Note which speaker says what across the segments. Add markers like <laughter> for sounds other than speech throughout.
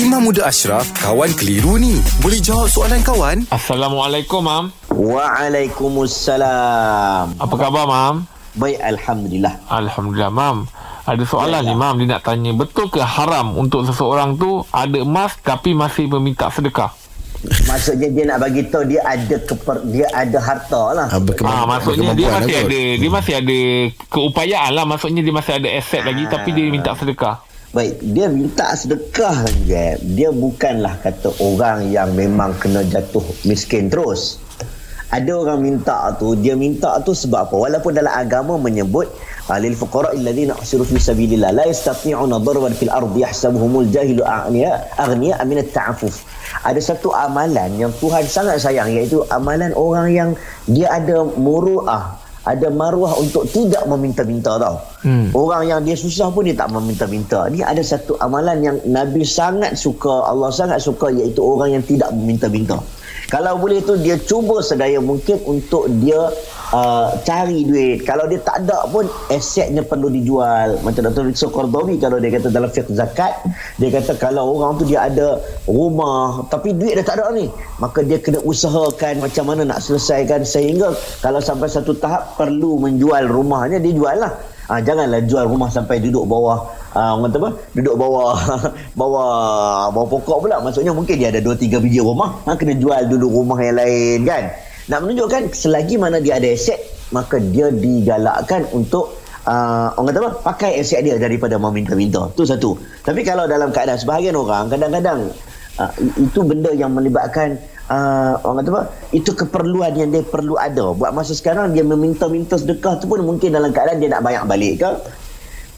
Speaker 1: Imam Muda Ashraf, kawan keliru ni. Boleh jawab soalan kawan?
Speaker 2: Assalamualaikum, Mam.
Speaker 3: Waalaikumsalam.
Speaker 2: Apa khabar, Mam?
Speaker 3: Baik, Alhamdulillah.
Speaker 2: Alhamdulillah, Mam. Ada soalan ni, Mam. Dia nak tanya, betul ke haram untuk seseorang tu ada emas tapi masih meminta sedekah?
Speaker 3: Maksudnya dia nak bagi tahu dia ada keper, dia ada harta lah.
Speaker 4: Ah,
Speaker 2: Ah, maksudnya dia masih
Speaker 4: lah kot.
Speaker 2: ada dia masih ada keupayaan lah. Maksudnya dia masih ada aset lagi tapi dia minta sedekah.
Speaker 3: Baik, dia minta sedekah je. Dia bukanlah kata orang yang memang kena jatuh miskin terus. Ada orang minta tu, dia minta tu sebab apa? Walaupun dalam agama menyebut lil fuqara alladhina usiru fi sabilillah la yastati'una darban fil ardi yahsabuhumul jahilu aghniya aghniya min at-ta'affuf. Ada satu amalan yang Tuhan sangat sayang iaitu amalan orang yang dia ada muruah, ada maruah untuk tidak meminta-minta tau. Hmm. Orang yang dia susah pun dia tak meminta-minta. Ni ada satu amalan yang Nabi sangat suka, Allah sangat suka iaitu orang yang tidak meminta-minta. Kalau boleh tu dia cuba sedaya mungkin untuk dia uh, cari duit. Kalau dia tak ada pun asetnya perlu dijual. Macam Dr. Rizal Qardawi kalau dia kata dalam fiqh zakat, dia kata kalau orang tu dia ada rumah tapi duit dah tak ada ni, maka dia kena usahakan macam mana nak selesaikan sehingga kalau sampai satu tahap perlu menjual rumahnya dia jual lah. Ha, janganlah jual rumah sampai duduk bawah uh, orang kata apa? Duduk bawah <laughs> bawah bawah pokok pula. Maksudnya mungkin dia ada 2 3 biji rumah, ha, kena jual dulu rumah yang lain kan. Nak menunjukkan selagi mana dia ada aset, maka dia digalakkan untuk uh, orang kata apa? Pakai aset dia daripada meminta-minta. Tu satu. Tapi kalau dalam keadaan sebahagian orang kadang-kadang uh, itu benda yang melibatkan uh, orang kata apa itu keperluan yang dia perlu ada buat masa sekarang dia meminta-minta sedekah tu pun mungkin dalam keadaan dia nak bayar balik ke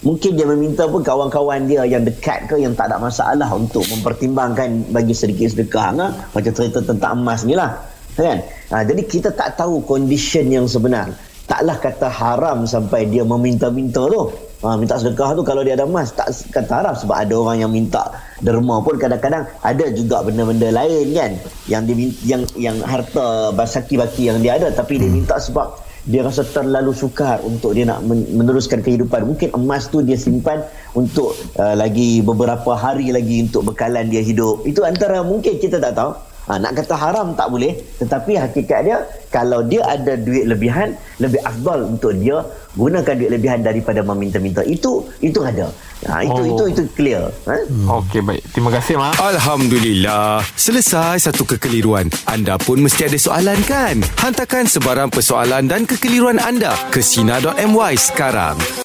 Speaker 3: mungkin dia meminta pun kawan-kawan dia yang dekat ke yang tak ada masalah untuk mempertimbangkan bagi sedikit sedekah ke macam cerita tentang emas ni lah kan? Ha, jadi kita tak tahu condition yang sebenar. Taklah kata haram sampai dia meminta-minta tu. Ha, minta sedekah tu kalau dia ada emas tak kata haram sebab ada orang yang minta derma pun kadang-kadang ada juga benda-benda lain kan? Yang dia, yang yang harta basaki-baki yang dia ada tapi dia minta sebab dia rasa terlalu sukar untuk dia nak men- meneruskan kehidupan. Mungkin emas tu dia simpan untuk uh, lagi beberapa hari lagi untuk bekalan dia hidup. Itu antara mungkin kita tak tahu Ha, nak kata haram tak boleh tetapi hakikat dia kalau dia ada duit lebihan lebih afdal untuk dia gunakan duit lebihan daripada meminta-minta itu itu ada ha, itu
Speaker 2: Oh.
Speaker 3: itu itu clear ha?
Speaker 2: Okey, baik. Terima kasih, Mam.
Speaker 1: Alhamdulillah. Selesai satu kekeliruan. Anda pun mesti ada soalan kan? Hantarkan sebarang persoalan dan kekeliruan anda ke Sina.my sekarang.